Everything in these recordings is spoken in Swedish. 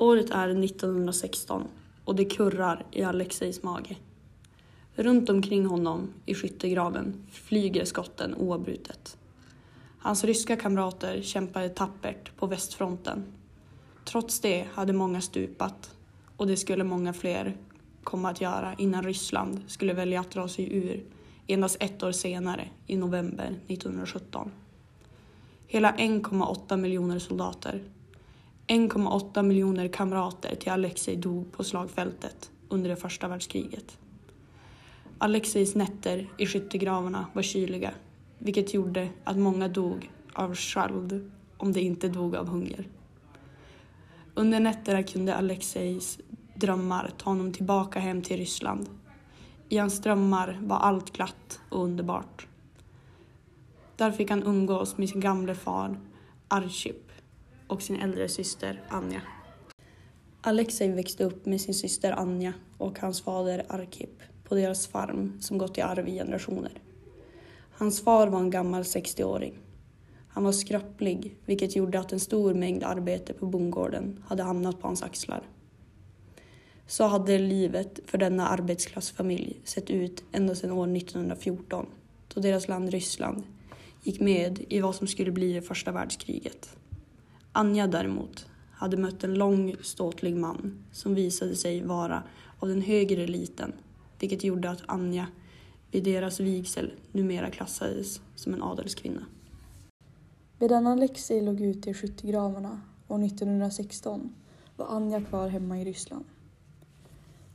Året är 1916 och det kurrar i Alexejs mage. Runt omkring honom i skyttegraven flyger skotten oavbrutet. Hans ryska kamrater kämpade tappert på västfronten. Trots det hade många stupat och det skulle många fler komma att göra innan Ryssland skulle välja att dra sig ur endast ett år senare, i november 1917. Hela 1,8 miljoner soldater 1,8 miljoner kamrater till Alexej dog på slagfältet under det första världskriget. Alexejs nätter i skyttegravarna var kyliga, vilket gjorde att många dog av sköld om de inte dog av hunger. Under nätterna kunde Alexejs drömmar ta honom tillbaka hem till Ryssland. I hans drömmar var allt glatt och underbart. Där fick han umgås med sin gamle far Archip och sin äldre syster Anja. Alexej växte upp med sin syster Anja och hans fader Arkip på deras farm som gått i arv i generationer. Hans far var en gammal 60-åring. Han var skröplig, vilket gjorde att en stor mängd arbete på bondgården hade hamnat på hans axlar. Så hade livet för denna arbetsklassfamilj sett ut ända sedan år 1914 då deras land Ryssland gick med i vad som skulle bli det första världskriget. Anja däremot hade mött en lång ståtlig man som visade sig vara av den högre eliten, vilket gjorde att Anja vid deras vigsel numera klassades som en adelskvinna. Medan Alexei låg ute i skyttegravarna år 1916 var Anja kvar hemma i Ryssland.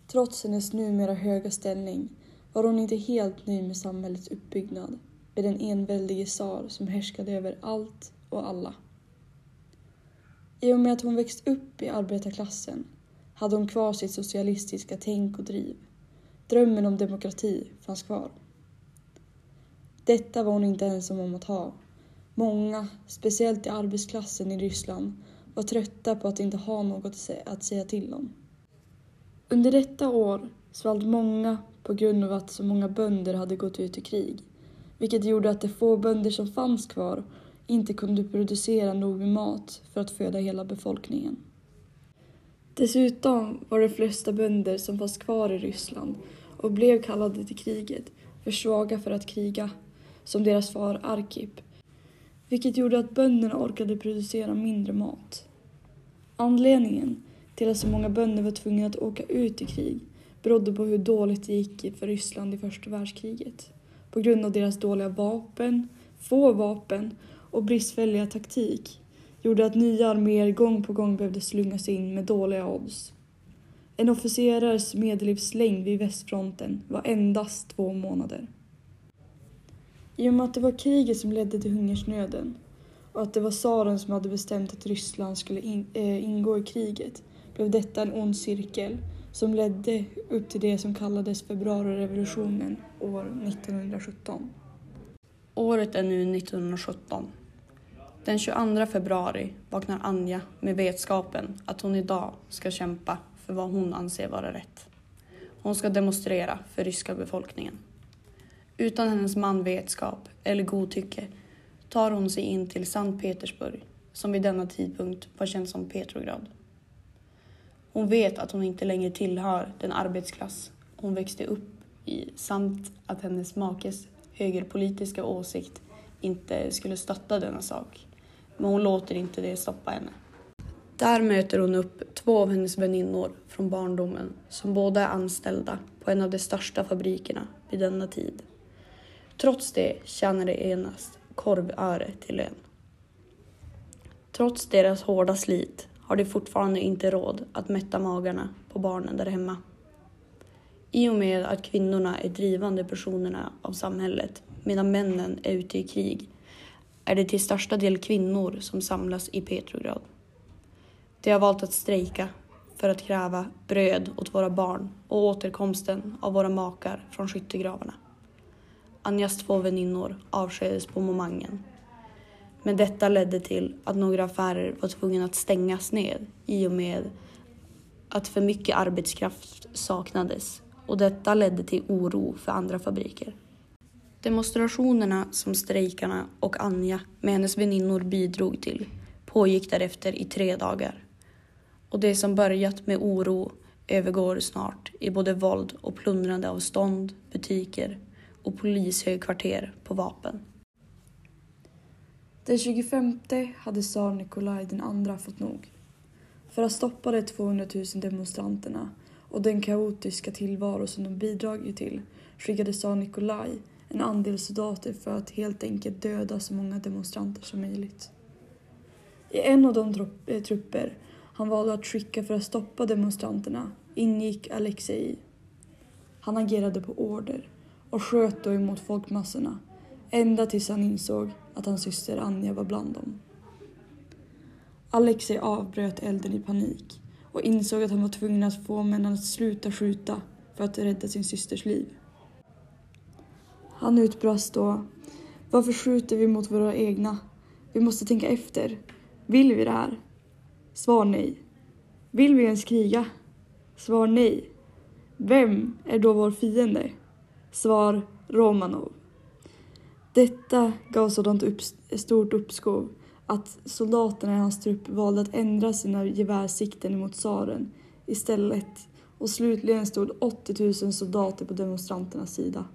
Trots hennes numera höga ställning var hon inte helt nöjd med samhällets uppbyggnad med den enväldige tsar som härskade över allt och alla. I och med att hon växt upp i arbetarklassen hade hon kvar sitt socialistiska tänk och driv. Drömmen om demokrati fanns kvar. Detta var hon inte ensam om att ha. Många, speciellt i arbetsklassen i Ryssland, var trötta på att inte ha något att säga till om. Under detta år svalt många på grund av att så många bönder hade gått ut i krig, vilket gjorde att de få bönder som fanns kvar inte kunde producera nog med mat för att föda hela befolkningen. Dessutom var de flesta bönder som fanns kvar i Ryssland och blev kallade till kriget för svaga för att kriga, som deras far Arkip, vilket gjorde att bönderna orkade producera mindre mat. Anledningen till att så många bönder var tvungna att åka ut i krig berodde på hur dåligt det gick för Ryssland i första världskriget. På grund av deras dåliga vapen, få vapen och bristfälliga taktik gjorde att nya arméer gång på gång behövde slungas in med dåliga odds. En officerares medellivslängd vid västfronten var endast två månader. I och med att det var kriget som ledde till hungersnöden och att det var tsaren som hade bestämt att Ryssland skulle in, äh, ingå i kriget blev detta en ond cirkel som ledde upp till det som kallades februarirevolutionen år 1917. Året är nu 1917 den 22 februari vaknar Anja med vetskapen att hon idag ska kämpa för vad hon anser vara rätt. Hon ska demonstrera för ryska befolkningen. Utan hennes man vetskap eller godtycke tar hon sig in till Sankt Petersburg som vid denna tidpunkt var känd som Petrograd. Hon vet att hon inte längre tillhör den arbetsklass hon växte upp i samt att hennes makes högerpolitiska åsikt inte skulle stötta denna sak men hon låter inte det stoppa henne. Där möter hon upp två av hennes väninnor från barndomen som båda är anställda på en av de största fabrikerna vid denna tid. Trots det tjänar de enast korvöre till lön. Trots deras hårda slit har de fortfarande inte råd att mätta magarna på barnen där hemma. I och med att kvinnorna är drivande personerna av samhället medan männen är ute i krig är det till största del kvinnor som samlas i Petrograd. De har valt att strejka för att kräva bröd åt våra barn och återkomsten av våra makar från skyttegravarna. Anjas två väninnor avskedades på momangen. Men detta ledde till att några affärer var tvungna att stängas ned i och med att för mycket arbetskraft saknades och detta ledde till oro för andra fabriker. Demonstrationerna som strejkarna och Anja med hennes väninnor bidrog till pågick därefter i tre dagar. Och det som börjat med oro övergår snart i både våld och plundrande av stånd, butiker och polishögkvarter på vapen. Den 25 hade tsar Nikolaj den andra fått nog. För att stoppa de 200 000 demonstranterna och den kaotiska tillvaro som de bidragit till skickade tsar Nikolaj en andel soldater för att helt enkelt döda så många demonstranter som möjligt. I en av de eh, trupper han valde att skicka för att stoppa demonstranterna ingick Alexei. Han agerade på order och sköt då emot folkmassorna ända tills han insåg att hans syster Anja var bland dem. Alexei avbröt elden i panik och insåg att han var tvungen att få männen att sluta skjuta för att rädda sin systers liv. Han utbrast då. Varför skjuter vi mot våra egna? Vi måste tänka efter. Vill vi det här? Svar nej. Vill vi ens kriga? Svar nej. Vem är då vår fiende? Svar Romanov. Detta gav sådant upp, stort uppskov att soldaterna i hans trupp valde att ändra sina gevärssikten mot tsaren istället och slutligen stod 80 000 soldater på demonstranternas sida.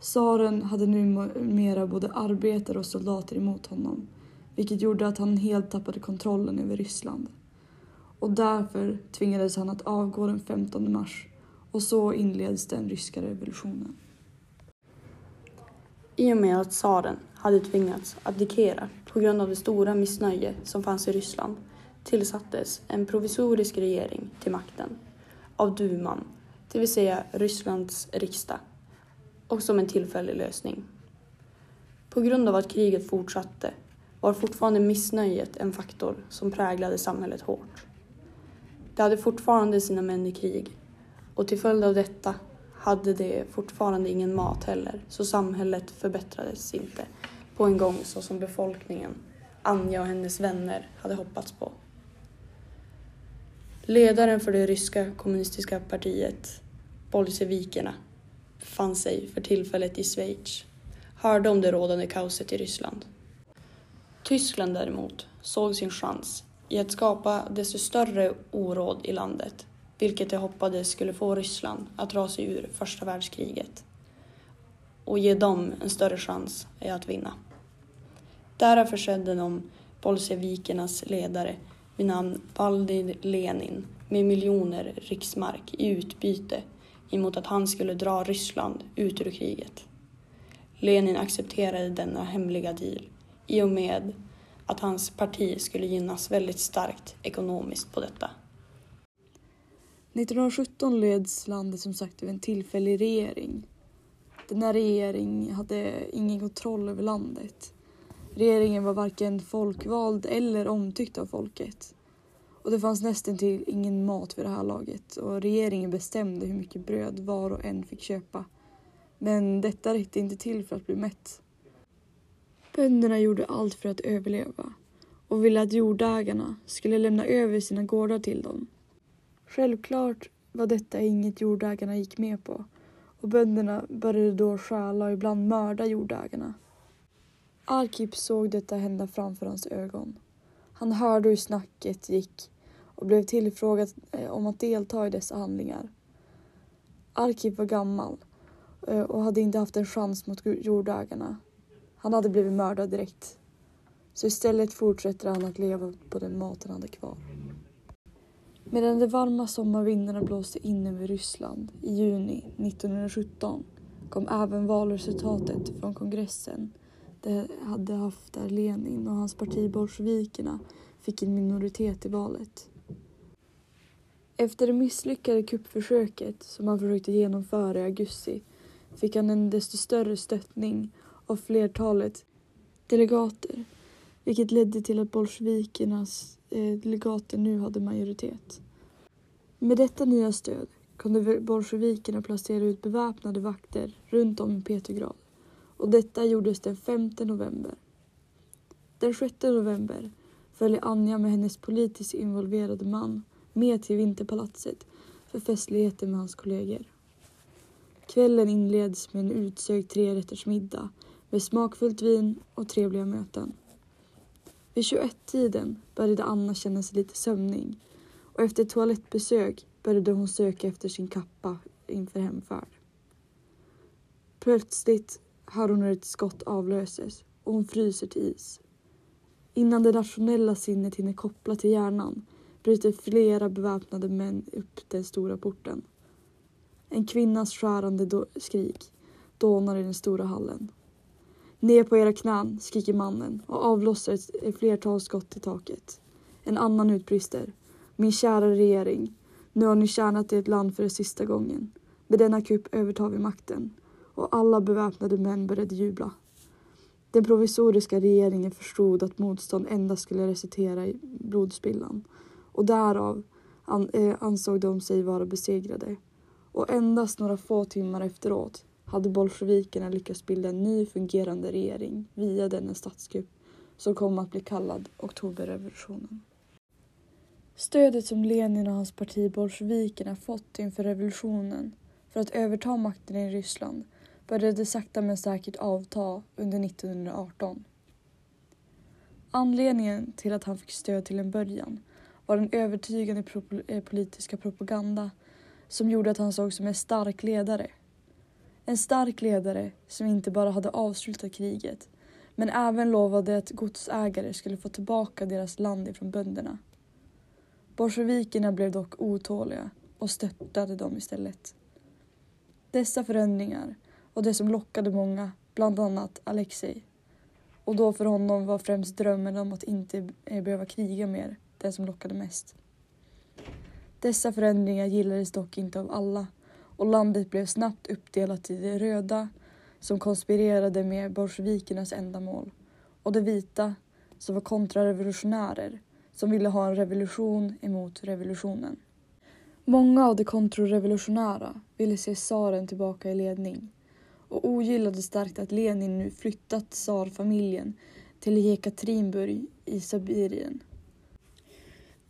Tsaren hade numera både arbetare och soldater emot honom vilket gjorde att han helt tappade kontrollen över Ryssland. Och därför tvingades han att avgå den 15 mars och så inleds den ryska revolutionen. I och med att tsaren hade tvingats abdikera på grund av det stora missnöje som fanns i Ryssland tillsattes en provisorisk regering till makten av duman, det vill säga Rysslands riksdag, och som en tillfällig lösning. På grund av att kriget fortsatte var fortfarande missnöjet en faktor som präglade samhället hårt. De hade fortfarande sina män i krig och till följd av detta hade de fortfarande ingen mat heller, så samhället förbättrades inte på en gång så som befolkningen, Anja och hennes vänner, hade hoppats på. Ledaren för det ryska kommunistiska partiet, bolsjevikerna, befann sig för tillfället i Schweiz, hörde om det rådande kaoset i Ryssland. Tyskland däremot såg sin chans i att skapa desto större oråd i landet vilket de hoppades skulle få Ryssland att dra sig ur första världskriget och ge dem en större chans att vinna. Därav försedde de bolsjevikernas ledare vid namn Valdir Lenin med miljoner riksmark i utbyte emot att han skulle dra Ryssland ut ur kriget. Lenin accepterade denna hemliga deal i och med att hans parti skulle gynnas väldigt starkt ekonomiskt på detta. 1917 leds landet som sagt av en tillfällig regering. Denna regering hade ingen kontroll över landet. Regeringen var varken folkvald eller omtyckt av folket. Och det fanns nästan till ingen mat vid det här laget och regeringen bestämde hur mycket bröd var och en fick köpa. Men detta räckte inte till för att bli mätt. Bönderna gjorde allt för att överleva och ville att jordägarna skulle lämna över sina gårdar till dem. Självklart var detta inget jordägarna gick med på och bönderna började då stjäla och ibland mörda jordägarna. Arkip såg detta hända framför hans ögon. Han hörde hur snacket gick och blev tillfrågad eh, om att delta i dessa handlingar. Arkiv var gammal eh, och hade inte haft en chans mot jordägarna. Han hade blivit mördad direkt. Så istället fortsätter han att leva på den mat han hade kvar. Medan de varma sommarvindarna blåste in över Ryssland i juni 1917 kom även valresultatet från kongressen inte hade haft där Lenin och hans parti bolsjevikerna fick en minoritet i valet. Efter det misslyckade kuppförsöket som han försökte genomföra i augusti fick han en desto större stöttning av flertalet delegater vilket ledde till att bolsjevikernas eh, delegater nu hade majoritet. Med detta nya stöd kunde bolsjevikerna placera ut beväpnade vakter runt om i Petrograd och detta gjordes den 5 november. Den 6 november följer Anja med hennes politiskt involverade man med till Vinterpalatset för festligheter med hans kollegor. Kvällen inleds med en utsökt trerättersmiddag med smakfullt vin och trevliga möten. Vid 21-tiden började Anna känna sig lite sömnig och efter ett toalettbesök började hon söka efter sin kappa inför hemfärd. Plötsligt hör hon hur ett skott avlöses och hon fryser till is. Innan det rationella sinnet hinner koppla till hjärnan bryter flera beväpnade män upp den stora porten. En kvinnas skärande do skrik dånar i den stora hallen. Ner på era knän, skriker mannen och avlossar ett flertal skott i taket. En annan utbrister. Min kära regering, nu har ni tjänat ert land för sista gången. Med denna kupp övertar vi makten. Och alla beväpnade män började jubla. Den provisoriska regeringen förstod att motstånd endast skulle resultera i blodspillan och därav an, eh, ansåg de sig vara besegrade. Och endast några få timmar efteråt hade bolsjevikerna lyckats bilda en ny fungerande regering via denna statskupp som kom att bli kallad oktoberrevolutionen. Stödet som Lenin och hans parti bolsjevikerna fått inför revolutionen för att överta makten i Ryssland började sakta men säkert avta under 1918. Anledningen till att han fick stöd till en början var den övertygande eh, politiska propaganda som gjorde att han sågs som en stark ledare. En stark ledare som inte bara hade avslutat kriget men även lovade att godsägare skulle få tillbaka deras land ifrån bönderna. Bolsjevikerna blev dock otåliga och stöttade dem istället. Dessa förändringar och det som lockade många, bland annat Alexei. Och då för honom var främst drömmen om att inte eh, behöva kriga mer det som lockade mest. Dessa förändringar gillades dock inte av alla och landet blev snabbt uppdelat i de röda som konspirerade med bolsjevikernas ändamål och de vita som var kontrarevolutionärer som ville ha en revolution emot revolutionen. Många av de kontrarevolutionära ville se tsaren tillbaka i ledning och ogillade starkt att Lenin nu flyttat tsarfamiljen till Jekaterinburg i Sibirien.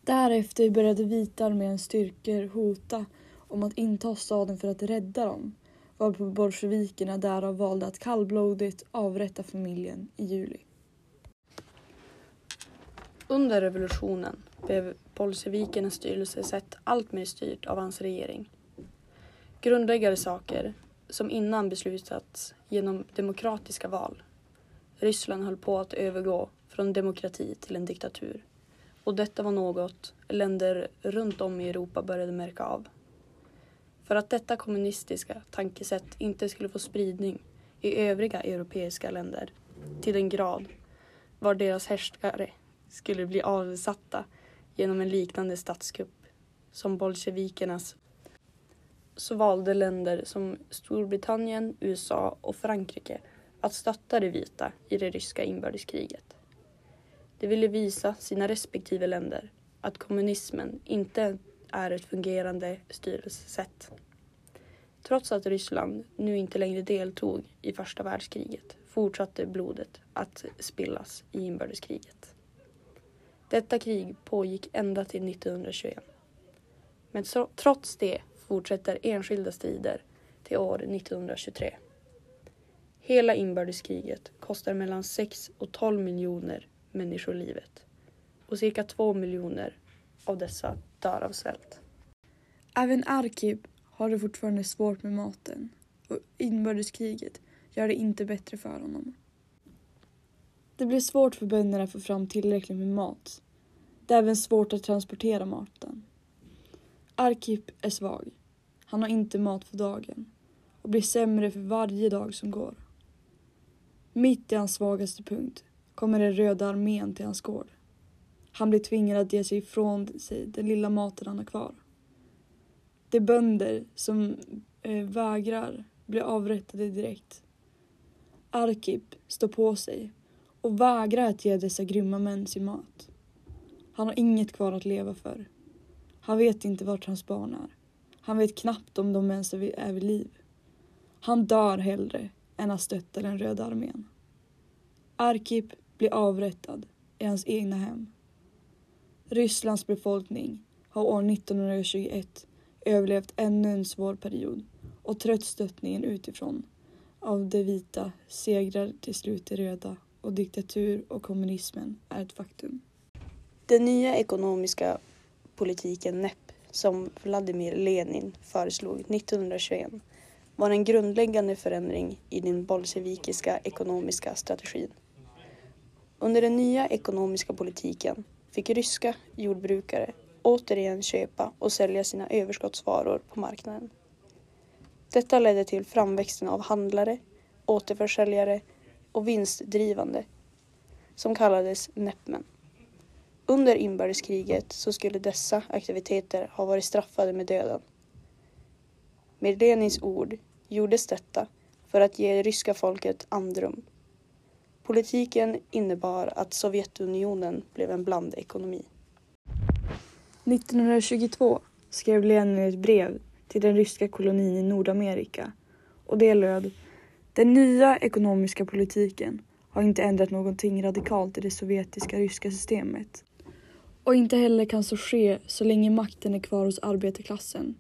Därefter började vita arméns styrkor hota om att inta staden för att rädda dem varpå bolsjevikerna därav valde att kallblodigt avrätta familjen i juli. Under revolutionen blev bolsjevikernas styrelsesätt allt mer styrt av hans regering. Grundläggande saker som innan beslutats genom demokratiska val. Ryssland höll på att övergå från demokrati till en diktatur. Och detta var något länder runt om i Europa började märka av. För att detta kommunistiska tankesätt inte skulle få spridning i övriga europeiska länder till den grad var deras härskare skulle bli avsatta genom en liknande statskupp som bolsjevikernas så valde länder som Storbritannien, USA och Frankrike att stötta de vita i det ryska inbördeskriget. De ville visa sina respektive länder att kommunismen inte är ett fungerande styrelsesätt. Trots att Ryssland nu inte längre deltog i första världskriget fortsatte blodet att spillas i inbördeskriget. Detta krig pågick ända till 1921. Men trots det fortsätter enskilda strider till år 1923. Hela inbördeskriget kostar mellan 6 och 12 miljoner människor livet och cirka 2 miljoner av dessa dör av svält. Även Arkip har det fortfarande svårt med maten och inbördeskriget gör det inte bättre för honom. Det blir svårt för bönderna att få fram tillräckligt med mat. Det är även svårt att transportera maten. Arkip är svag. Han har inte mat för dagen och blir sämre för varje dag som går. Mitt i hans svagaste punkt kommer den röda armén till hans gård. Han blir tvingad att ge sig ifrån sig den lilla maten han har kvar. De bönder som eh, vägrar blir avrättade direkt. Arkip står på sig och vägrar att ge dessa grymma män sin mat. Han har inget kvar att leva för. Han vet inte vart hans barn är. Han vet knappt om de ens är vid liv. Han dör hellre än att stötta den röda armén. Arkip blir avrättad i hans egna hem. Rysslands befolkning har år 1921 överlevt ännu en svår period och trött stöttningen utifrån av de vita segrar till slut de röda och diktatur och kommunismen är ett faktum. Den nya ekonomiska politiken NEP som Vladimir Lenin föreslog 1921 var en grundläggande förändring i den bolsjevikiska ekonomiska strategin. Under den nya ekonomiska politiken fick ryska jordbrukare återigen köpa och sälja sina överskottsvaror på marknaden. Detta ledde till framväxten av handlare, återförsäljare och vinstdrivande som kallades Nepmen. Under inbördeskriget så skulle dessa aktiviteter ha varit straffade med döden. Med Lenins ord gjordes detta för att ge ryska folket andrum. Politiken innebar att Sovjetunionen blev en blandekonomi. 1922 skrev Lenin ett brev till den ryska kolonin i Nordamerika och det löd Den nya ekonomiska politiken har inte ändrat någonting radikalt i det sovjetiska ryska systemet. Och inte heller kan så ske så länge makten är kvar hos arbetarklassen.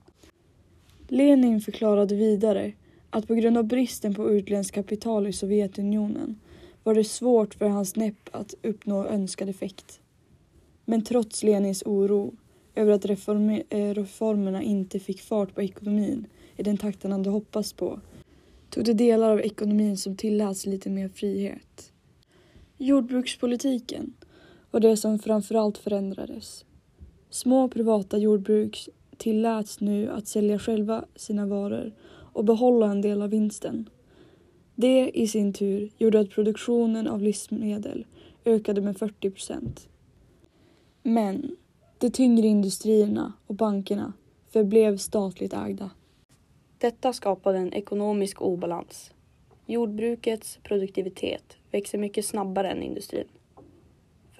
Lenin förklarade vidare att på grund av bristen på utländskt kapital i Sovjetunionen var det svårt för hans näpp att uppnå önskad effekt. Men trots Lenins oro över att eh, reformerna inte fick fart på ekonomin i den takt han hade hoppats på tog det delar av ekonomin som tilläts lite mer frihet. Jordbrukspolitiken var det som framförallt förändrades. Små privata jordbruk tilläts nu att sälja själva sina varor och behålla en del av vinsten. Det i sin tur gjorde att produktionen av livsmedel ökade med 40 procent. Men de tyngre industrierna och bankerna förblev statligt ägda. Detta skapade en ekonomisk obalans. Jordbrukets produktivitet växer mycket snabbare än industrin.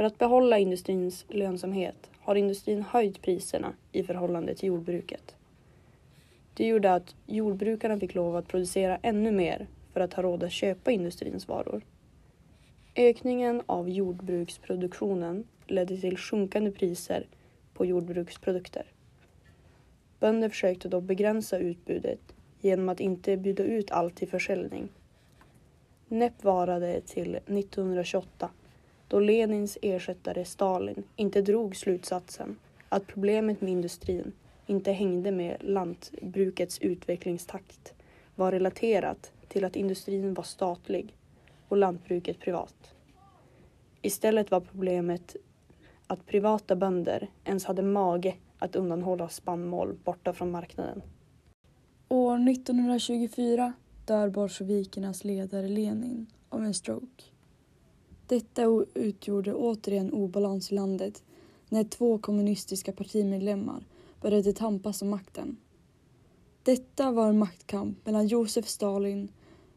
För att behålla industrins lönsamhet har industrin höjt priserna i förhållande till jordbruket. Det gjorde att jordbrukarna fick lov att producera ännu mer för att ha råd att köpa industrins varor. Ökningen av jordbruksproduktionen ledde till sjunkande priser på jordbruksprodukter. Bönder försökte då begränsa utbudet genom att inte bjuda ut allt till försäljning. NEP varade till 1928 då Lenins ersättare Stalin inte drog slutsatsen att problemet med industrin inte hängde med lantbrukets utvecklingstakt var relaterat till att industrin var statlig och lantbruket privat. Istället var problemet att privata bönder ens hade mage att undanhålla spannmål borta från marknaden. År 1924 dör bolsjevikernas ledare Lenin av en stroke. Detta utgjorde återigen obalans i landet när två kommunistiska partimedlemmar började tampas om makten. Detta var en maktkamp mellan Josef Stalin,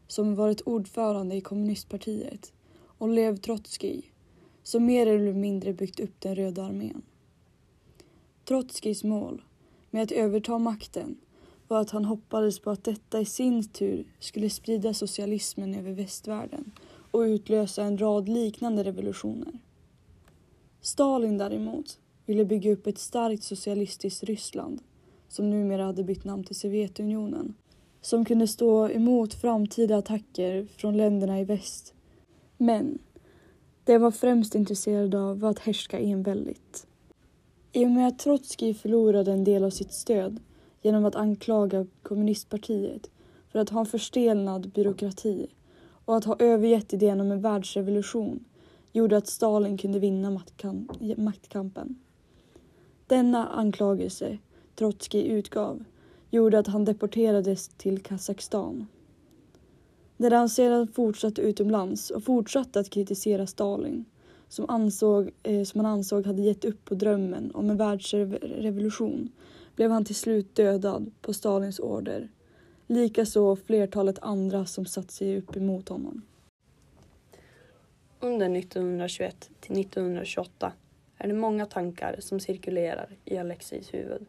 som varit ordförande i kommunistpartiet, och Lev Trotskij, som mer eller mindre byggt upp den röda armén. Trotskijs mål med att överta makten var att han hoppades på att detta i sin tur skulle sprida socialismen över västvärlden och utlösa en rad liknande revolutioner. Stalin däremot ville bygga upp ett starkt socialistiskt Ryssland som numera hade bytt namn till Sovjetunionen som kunde stå emot framtida attacker från länderna i väst. Men det var främst intresserad av var att härska enväldigt. I och med att Trotskij förlorade en del av sitt stöd genom att anklaga kommunistpartiet för att ha en förstelnad byråkrati och att ha övergett idén om en världsrevolution gjorde att Stalin kunde vinna maktkampen. Denna anklagelse Trotskij utgav gjorde att han deporterades till Kazakstan. När han sedan fortsatte utomlands och fortsatte att kritisera Stalin som, ansåg, eh, som han ansåg hade gett upp på drömmen om en världsrevolution blev han till slut dödad på Stalins order. Likaså flertalet andra som satt sig upp emot honom. Under 1921 till 1928 är det många tankar som cirkulerar i Alexejs huvud.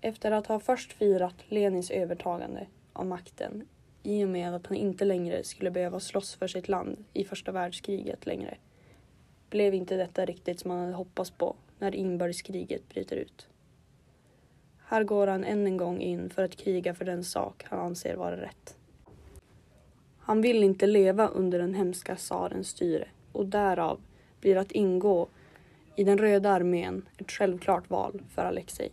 Efter att ha först firat Lenins övertagande av makten i och med att han inte längre skulle behöva slåss för sitt land i första världskriget längre blev inte detta riktigt som han hade hoppats på när inbördeskriget bryter ut. Här går han än en gång in för att kriga för den sak han anser vara rätt. Han vill inte leva under den hemska tsarens styre och därav blir att ingå i den röda armén ett självklart val för Alexei.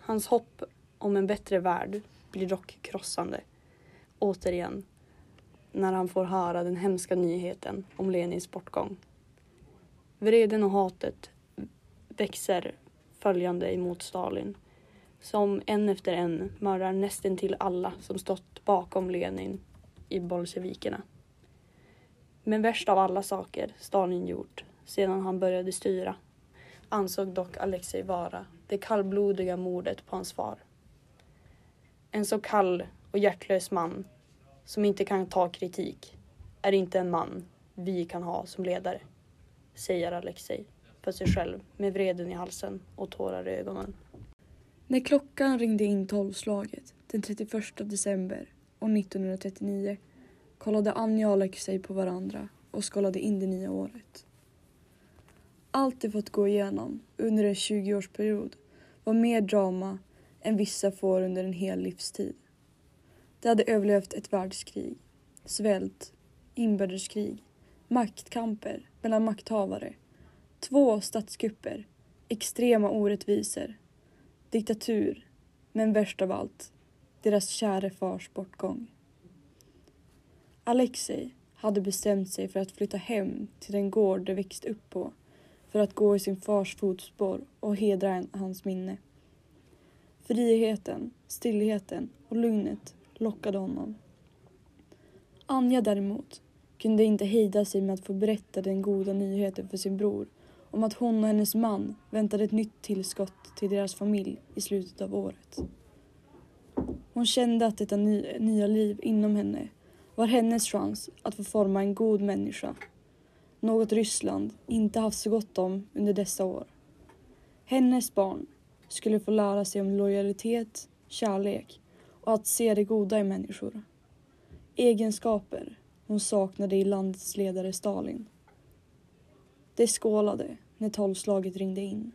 Hans hopp om en bättre värld blir dock krossande. Återigen, när han får höra den hemska nyheten om Lenins bortgång. Vreden och hatet växer följande emot Stalin som en efter en mördar nästan till alla som stått bakom Lenin i bolsjevikerna. Men värst av alla saker Stalin gjort sedan han började styra ansåg dock Alexej vara det kallblodiga mordet på hans far. En så kall och hjärtlös man som inte kan ta kritik är inte en man vi kan ha som ledare, säger Alexej för sig själv med vreden i halsen och tårar i ögonen. När klockan ringde in tolvslaget den 31 december år 1939 kollade Anja och Alexej på varandra och skålade in det nya året. Allt de fått gå igenom under en 20-årsperiod var mer drama än vissa får under en hel livstid. De hade överlevt ett världskrig, svält, inbördeskrig, maktkamper mellan makthavare, två statskupper, extrema orättvisor, diktatur, men värst av allt, deras käre fars bortgång. Alexei hade bestämt sig för att flytta hem till den gård de växt upp på för att gå i sin fars fotspår och hedra hans minne. Friheten, stillheten och lugnet lockade honom. Anja däremot kunde inte hejda sig med att få berätta den goda nyheten för sin bror om att hon och hennes man väntade ett nytt tillskott till deras familj i slutet av året. Hon kände att detta nya liv inom henne var hennes chans att få forma en god människa. Något Ryssland inte haft så gott om under dessa år. Hennes barn skulle få lära sig om lojalitet, kärlek och att se det goda i människor. Egenskaper hon saknade i landets ledare Stalin. De skålade när tolvslaget ringde in.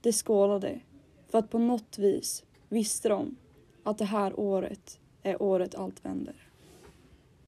De skålade för att på något vis visste de att det här året är året allt vänder.